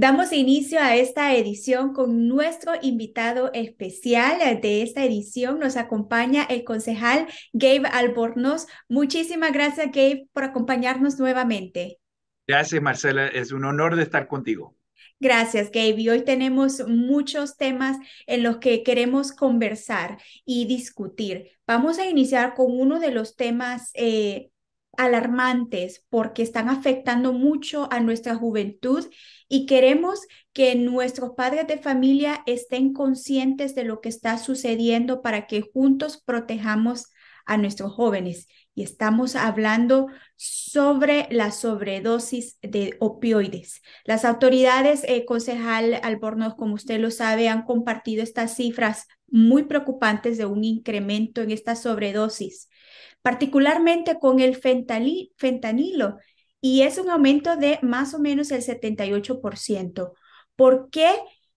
Damos inicio a esta edición con nuestro invitado especial de esta edición. Nos acompaña el concejal Gabe Albornoz. Muchísimas gracias, Gabe, por acompañarnos nuevamente. Gracias, Marcela. Es un honor de estar contigo. Gracias, Gabe. Hoy tenemos muchos temas en los que queremos conversar y discutir. Vamos a iniciar con uno de los temas eh, alarmantes porque están afectando mucho a nuestra juventud y queremos que nuestros padres de familia estén conscientes de lo que está sucediendo para que juntos protejamos a nuestros jóvenes. Y estamos hablando sobre la sobredosis de opioides. Las autoridades, eh, concejal Albornoz, como usted lo sabe, han compartido estas cifras muy preocupantes de un incremento en esta sobredosis particularmente con el fentanilo, y es un aumento de más o menos el 78%. ¿Por qué?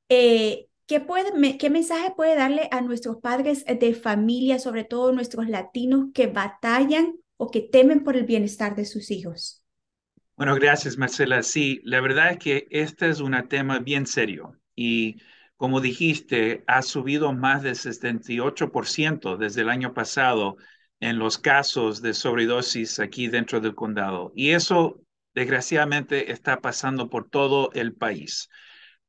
Eh, ¿qué, puede, ¿Qué mensaje puede darle a nuestros padres de familia, sobre todo nuestros latinos que batallan o que temen por el bienestar de sus hijos? Bueno, gracias, Marcela. Sí, la verdad es que este es un tema bien serio y como dijiste, ha subido más del 78% desde el año pasado en los casos de sobredosis aquí dentro del condado. Y eso, desgraciadamente, está pasando por todo el país.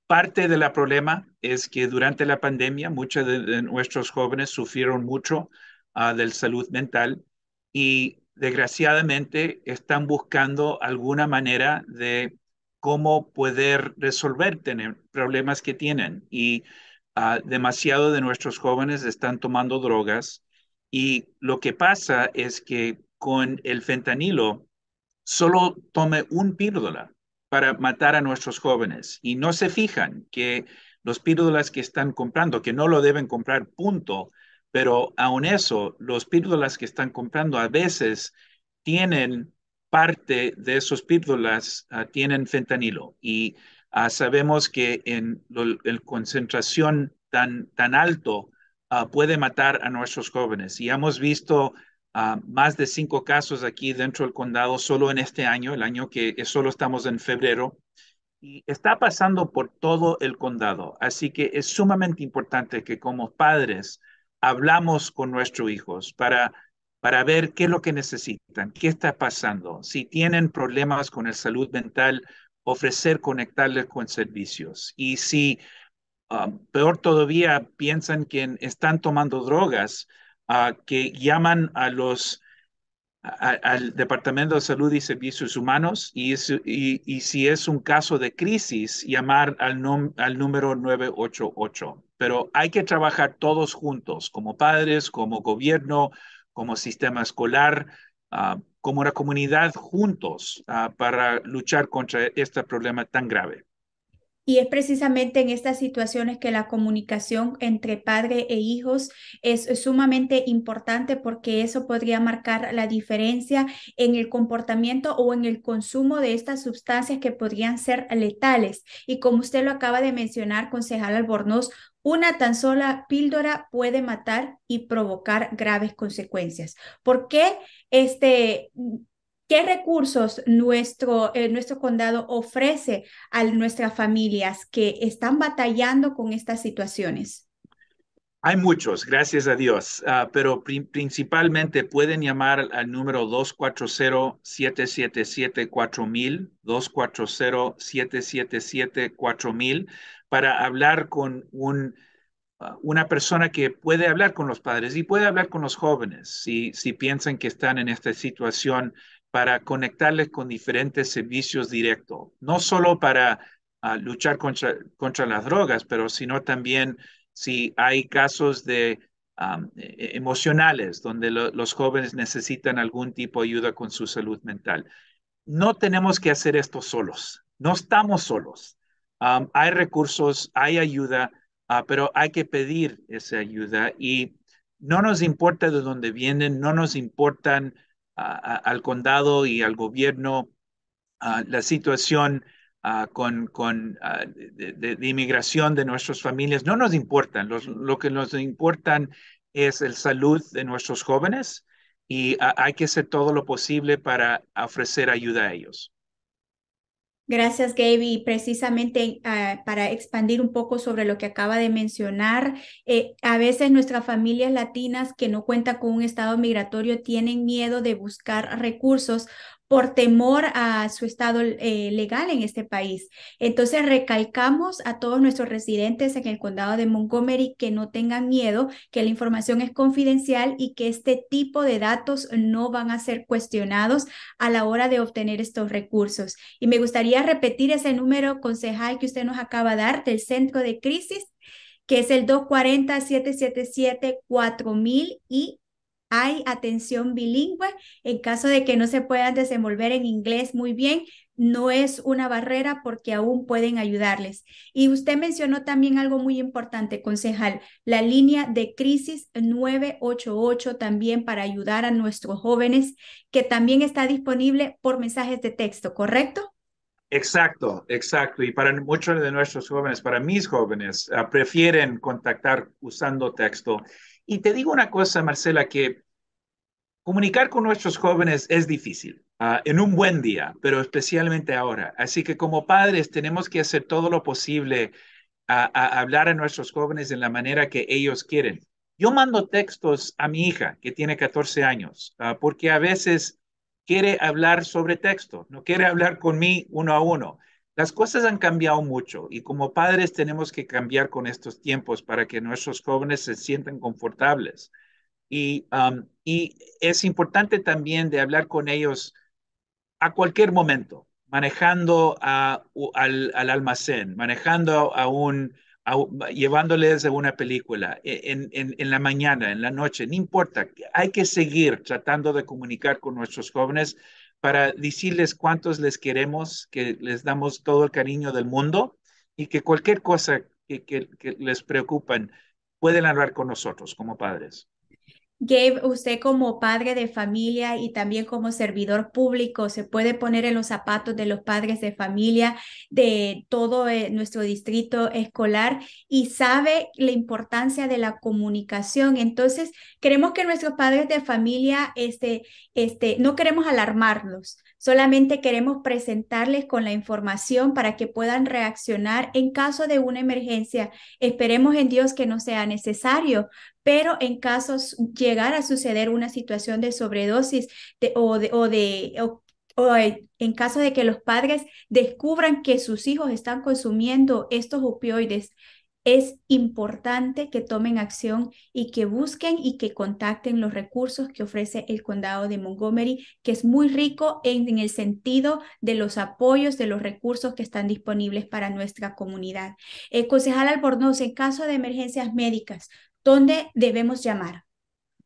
Parte del problema es que durante la pandemia muchos de, nuestros jóvenes sufrieron mucho uh, del salud mental y desgraciadamente están buscando alguna manera de cómo poder resolver tener problemas que tienen. Y uh, demasiado de nuestros jóvenes están tomando drogas y lo que pasa es que con el fentanilo solo tome un píldora para matar a nuestros jóvenes. Y no se fijan que los píldoras que están comprando, que no lo deben comprar, punto, pero aún eso, los píldoras que están comprando a veces tienen parte de esos píldoras, uh, tienen fentanilo. Y uh, sabemos que en la concentración tan, tan alto Ah, puede matar a nuestros jóvenes. Y hemos visto ah, más de cinco casos aquí dentro del condado solo en este año, el año que solo estamos en febrero. Y está pasando por todo el condado. Así que es sumamente importante que como padres hablamos con nuestros hijos para, para ver qué es lo que necesitan, qué está pasando. Si tienen problemas con el salud mental, ofrecer conectarles con servicios. Y si Ah, peor todavía, piensan que están tomando drogas, uh, que llaman a los al Departamento de Salud y Servicios Humanos y, y, si es un caso de crisis, llamar al, al número 988. Pero hay que trabajar todos juntos, como padres, como gobierno, como sistema escolar, uh, como una comunidad juntos para luchar contra este problema tan grave. Y es precisamente en estas situaciones que la comunicación entre padre e hijos es, sumamente importante porque eso podría marcar la diferencia en el comportamiento o en el consumo de estas sustancias que podrían ser letales. Y como usted lo acaba de mencionar, concejal Albornoz, una tan sola píldora puede matar y provocar graves consecuencias. ¿Por qué este, ¿Qué recursos nuestro, eh, nuestro condado ofrece a nuestras familias que están batallando con estas situaciones? Hay muchos, gracias a Dios, uh, pero principalmente pueden llamar al número 240-777-4000, 240-777-4000, para hablar con un, uh, una persona que puede hablar con los padres y puede hablar con los jóvenes si, si piensan que están en esta situación para conectarles con diferentes servicios directos, no solo para ah, luchar contra, contra, las drogas, pero sino también si hay casos de e, emocionales donde los jóvenes necesitan algún tipo de ayuda con su salud mental. No tenemos que hacer esto solos, no estamos solos. hay recursos, hay ayuda, ah, pero hay que pedir esa ayuda y no nos importa de dónde vienen, no nos importan al condado y al gobierno la situación con, con de, inmigración de nuestras familias no nos importan. lo que nos importan es el salud de nuestros jóvenes y hay que hacer todo lo posible para ofrecer ayuda a ellos. Gracias, Gaby. Precisamente uh, para expandir un poco sobre lo que acaba de mencionar, eh, a veces nuestras familias latinas que no cuentan con un estado migratorio tienen miedo de buscar recursos por temor a su estado eh, legal en este país. Entonces, recalcamos a todos nuestros residentes en el condado de Montgomery que no tengan miedo, que la información es confidencial y que este tipo de datos no van a ser cuestionados a la hora de obtener estos recursos. Y me gustaría repetir ese número concejal que usted nos acaba de dar del centro de crisis que es el 240-777-4000 y hay atención bilingüe en caso de que no se puedan desenvolver en inglés muy bien. No es una barrera porque aún pueden ayudarles. Y usted mencionó también algo muy importante, concejal, la línea de crisis 988 también para ayudar a nuestros jóvenes, que también está disponible por mensajes de texto, ¿correcto? Exacto, exacto. Y para muchos de nuestros jóvenes, para mis jóvenes, uh, prefieren contactar usando texto. Y te digo una cosa, Marcela, que comunicar con nuestros jóvenes es difícil uh, en un buen día, pero especialmente ahora. Así que como padres tenemos que hacer todo lo posible a, hablar a nuestros jóvenes en la manera que ellos quieren. Yo mando textos a mi hija, que tiene 14 años, uh, porque a veces quiere hablar sobre texto, no quiere hablar con mí uno a uno. Las cosas han cambiado mucho y como padres tenemos que cambiar con estos tiempos para que nuestros jóvenes se sientan confortables. Y, es importante también de hablar con ellos a cualquier momento, manejando al, al, almacén, manejando a un, llevándoles a una película e, en, en, la mañana, en la noche, no importa. Hay que seguir tratando de comunicar con nuestros jóvenes para decirles cuántos les queremos, que les damos todo el cariño del mundo y que cualquier cosa que, que, que les preocupen pueden hablar con nosotros como padres. Gabe, usted como padre de familia y también como servidor público, se puede poner en los zapatos de los padres de familia de todo eh, nuestro distrito escolar y sabe la importancia de la comunicación. Entonces, queremos que nuestros padres de familia, este, este, no queremos alarmarlos, Solamente queremos presentarles con la información para que puedan reaccionar en caso de una emergencia. Esperemos en Dios que no sea necesario, pero en caso llegar a suceder una situación de sobredosis o de, en caso de que los padres descubran que sus hijos están consumiendo estos opioides, es importante que tomen acción y que busquen y que contacten los recursos que ofrece el condado de Montgomery, que es muy rico en, en, el sentido de los apoyos, de los recursos que están disponibles para nuestra comunidad. El concejal Albornoz, en caso de emergencias médicas, ¿dónde debemos llamar?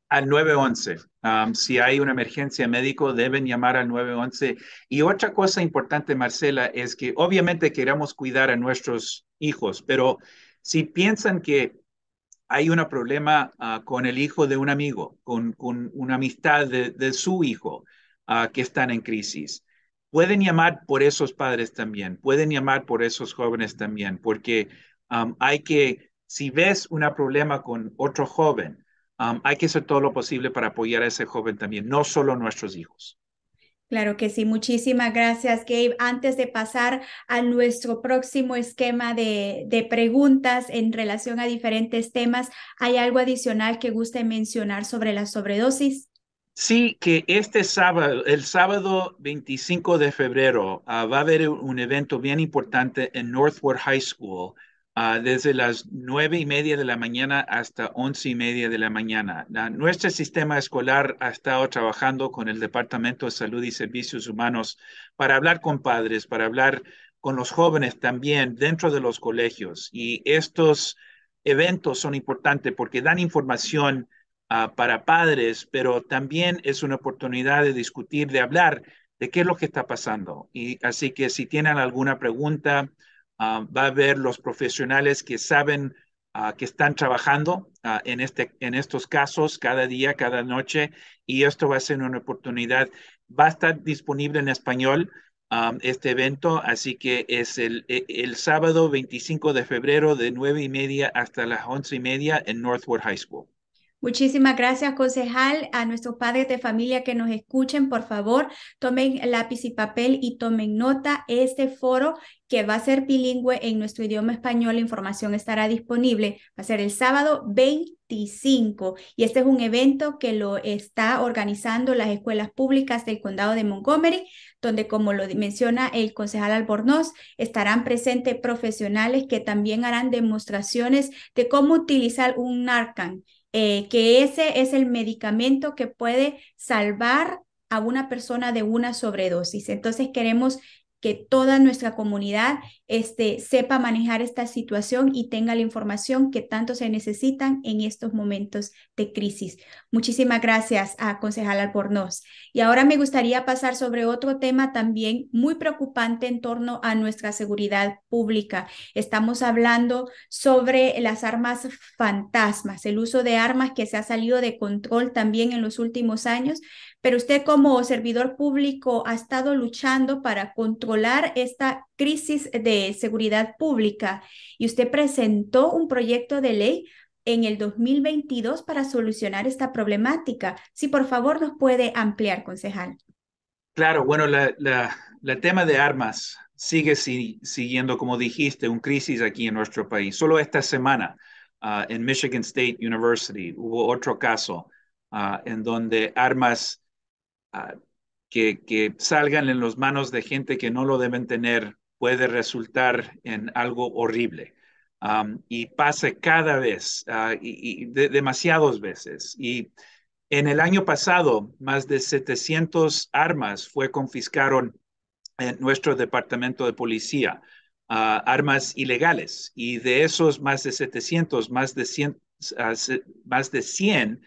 Al 911. Um, si hay una emergencia médica, deben llamar al 911. Y otra cosa importante, Marcela, es que obviamente queremos cuidar a nuestros hijos, pero si piensan que hay un problema uh, con el hijo de un amigo, con, con una amistad de, su hijo uh, que están en crisis, pueden llamar por esos padres también, pueden llamar por esos jóvenes también, porque um, hay que, si ves un problema con otro joven, um, hay que hacer todo lo posible para apoyar a ese joven también, no solo nuestros hijos. Claro que sí, muchísimas gracias, Gabe. Antes de pasar a nuestro próximo esquema de, de, preguntas en relación a diferentes temas, ¿hay algo adicional que guste mencionar sobre la sobredosis? Sí, que este sábado, el sábado 25 de febrero, uh, va a haber un evento bien importante en Northwood High School uh, desde las nueve y media de la mañana hasta once y media de la mañana. Nuestro sistema escolar ha estado trabajando con el Departamento de Salud y Servicios Humanos para hablar con padres, para hablar con los jóvenes también dentro de los colegios. Y estos eventos son importantes porque dan información uh, para padres, pero también es una oportunidad de discutir, de hablar de qué es lo que está pasando. Y así que si tienen alguna pregunta, Uh, va a haber los profesionales que saben uh, que están trabajando uh, en, este, en estos casos cada día, cada noche, y esto va a ser una oportunidad. Va a estar disponible en español este evento, así que es el, e, el, sábado 25 de febrero de 9 y media hasta las 11 y media en Northwood High School. Muchísimas gracias, concejal. A nuestros padres de familia que nos escuchen, por favor, tomen lápiz y papel y tomen nota. Este foro que va a ser bilingüe en nuestro idioma español, la información estará disponible. Va a ser el sábado 25 y este es un evento que lo está organizando las escuelas públicas del condado de Montgomery, donde, como lo menciona el concejal Albornoz, estarán presentes profesionales que también harán demostraciones de cómo utilizar un Narcan eh, que ese es el medicamento que puede salvar a una persona de una sobredosis. Entonces queremos que toda nuestra comunidad este, sepa manejar esta situación y tenga la información que tanto se necesitan en estos momentos de crisis. Muchísimas gracias a concejal Albornoz. Y ahora me gustaría pasar sobre otro tema también muy preocupante en torno a nuestra seguridad pública. Estamos hablando sobre las armas fantasmas, el uso de armas que se ha salido de control también en los últimos años, pero usted como servidor público ha estado luchando para controlar esta crisis de seguridad pública y usted presentó un proyecto de ley en el 2022 para solucionar esta problemática. Si por favor nos puede ampliar, concejal. Claro, bueno, la, tema de armas sigue siguiendo, como dijiste, un crisis aquí en nuestro país. Solo esta semana ah, en Michigan State University hubo otro caso ah, en donde armas Ah, que, salgan en las manos de gente que no lo deben tener puede resultar en algo horrible. y pasa cada vez, uh, y, demasiadas veces. Y en el año pasado, más de 700 armas fue confiscaron en nuestro departamento de policía, uh, armas ilegales. Y de esos más de 700, más de 100, más de 100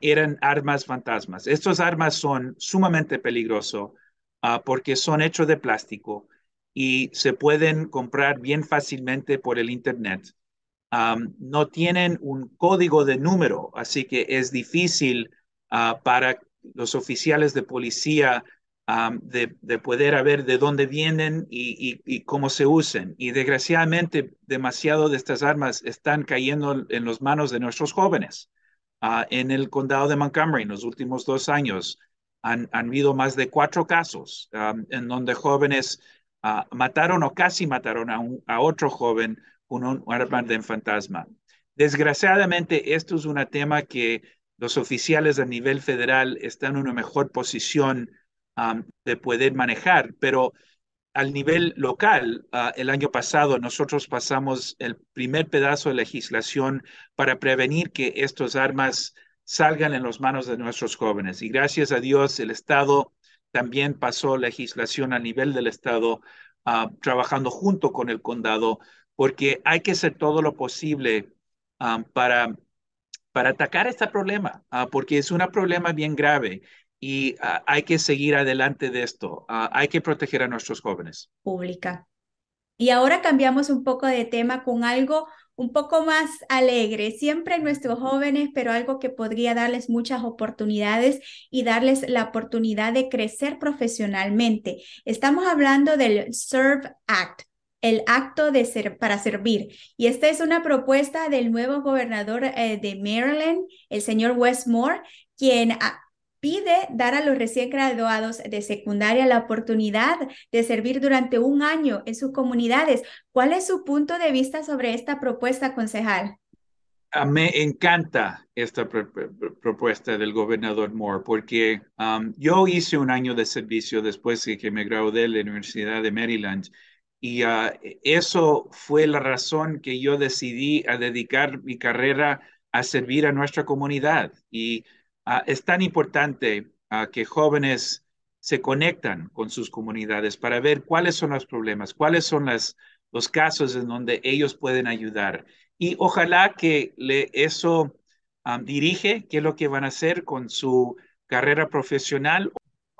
eran armas fantasmas. Estas armas son sumamente peligrosas ah, porque son hechos de plástico y se pueden comprar bien fácilmente por el Internet. no tienen un código de número, así que es difícil ah, para los oficiales de policía de, poder ver de dónde vienen y, y, cómo se usan. Y desgraciadamente, demasiado de estas armas están cayendo en las manos de nuestros jóvenes. Ah, en el condado de Montgomery en los últimos dos años han, habido más de cuatro casos en donde jóvenes ah, mataron o casi mataron a, otro joven con un arma de fantasma. Desgraciadamente, esto es un tema que los oficiales a nivel federal están en una mejor posición de poder manejar, pero al nivel local, ah, el año pasado nosotros pasamos el primer pedazo de legislación para prevenir que estas armas salgan en las manos de nuestros jóvenes. Y gracias a Dios, el Estado también pasó legislación a nivel del Estado, ah, trabajando junto con el condado, porque hay que hacer todo lo posible ah, para, para atacar este problema, porque es un problema bien grave y ah, hay que seguir adelante de esto. Ah, hay que proteger a nuestros jóvenes. Pública. Y ahora cambiamos un poco de tema con algo un poco más alegre, siempre nuestros jóvenes, pero algo que podría darles muchas oportunidades y darles la oportunidad de crecer profesionalmente. Estamos hablando del Serve Act, el acto de ser para servir. Y esta es una propuesta del nuevo gobernador eh, de Maryland, el señor Westmore, quien pide dar a los recién graduados de secundaria la oportunidad de servir durante un año en sus comunidades. ¿Cuál es su punto de vista sobre esta propuesta, concejal? Me encanta esta propuesta del gobernador Moore porque um, yo hice un año de servicio después de que me gradué de la Universidad de Maryland y uh, eso fue la razón que yo decidí a dedicar mi carrera a servir a nuestra comunidad y Ah, es tan importante ah, que jóvenes se conectan con sus comunidades para ver cuáles son los problemas, cuáles son las, los casos en donde ellos pueden ayudar. Y ojalá que eso ah, dirige qué es lo que van a hacer con su carrera profesional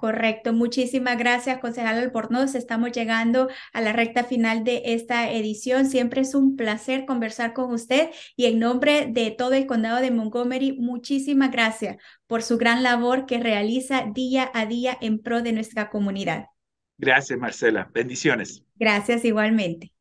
Correcto, muchísimas gracias, concejal Albornoz. Estamos llegando a la recta final de esta edición. Siempre es un placer conversar con usted y en nombre de todo el condado de Montgomery, muchísimas gracias por su gran labor que realiza día a día en pro de nuestra comunidad. Gracias, Marcela. Bendiciones. Gracias igualmente.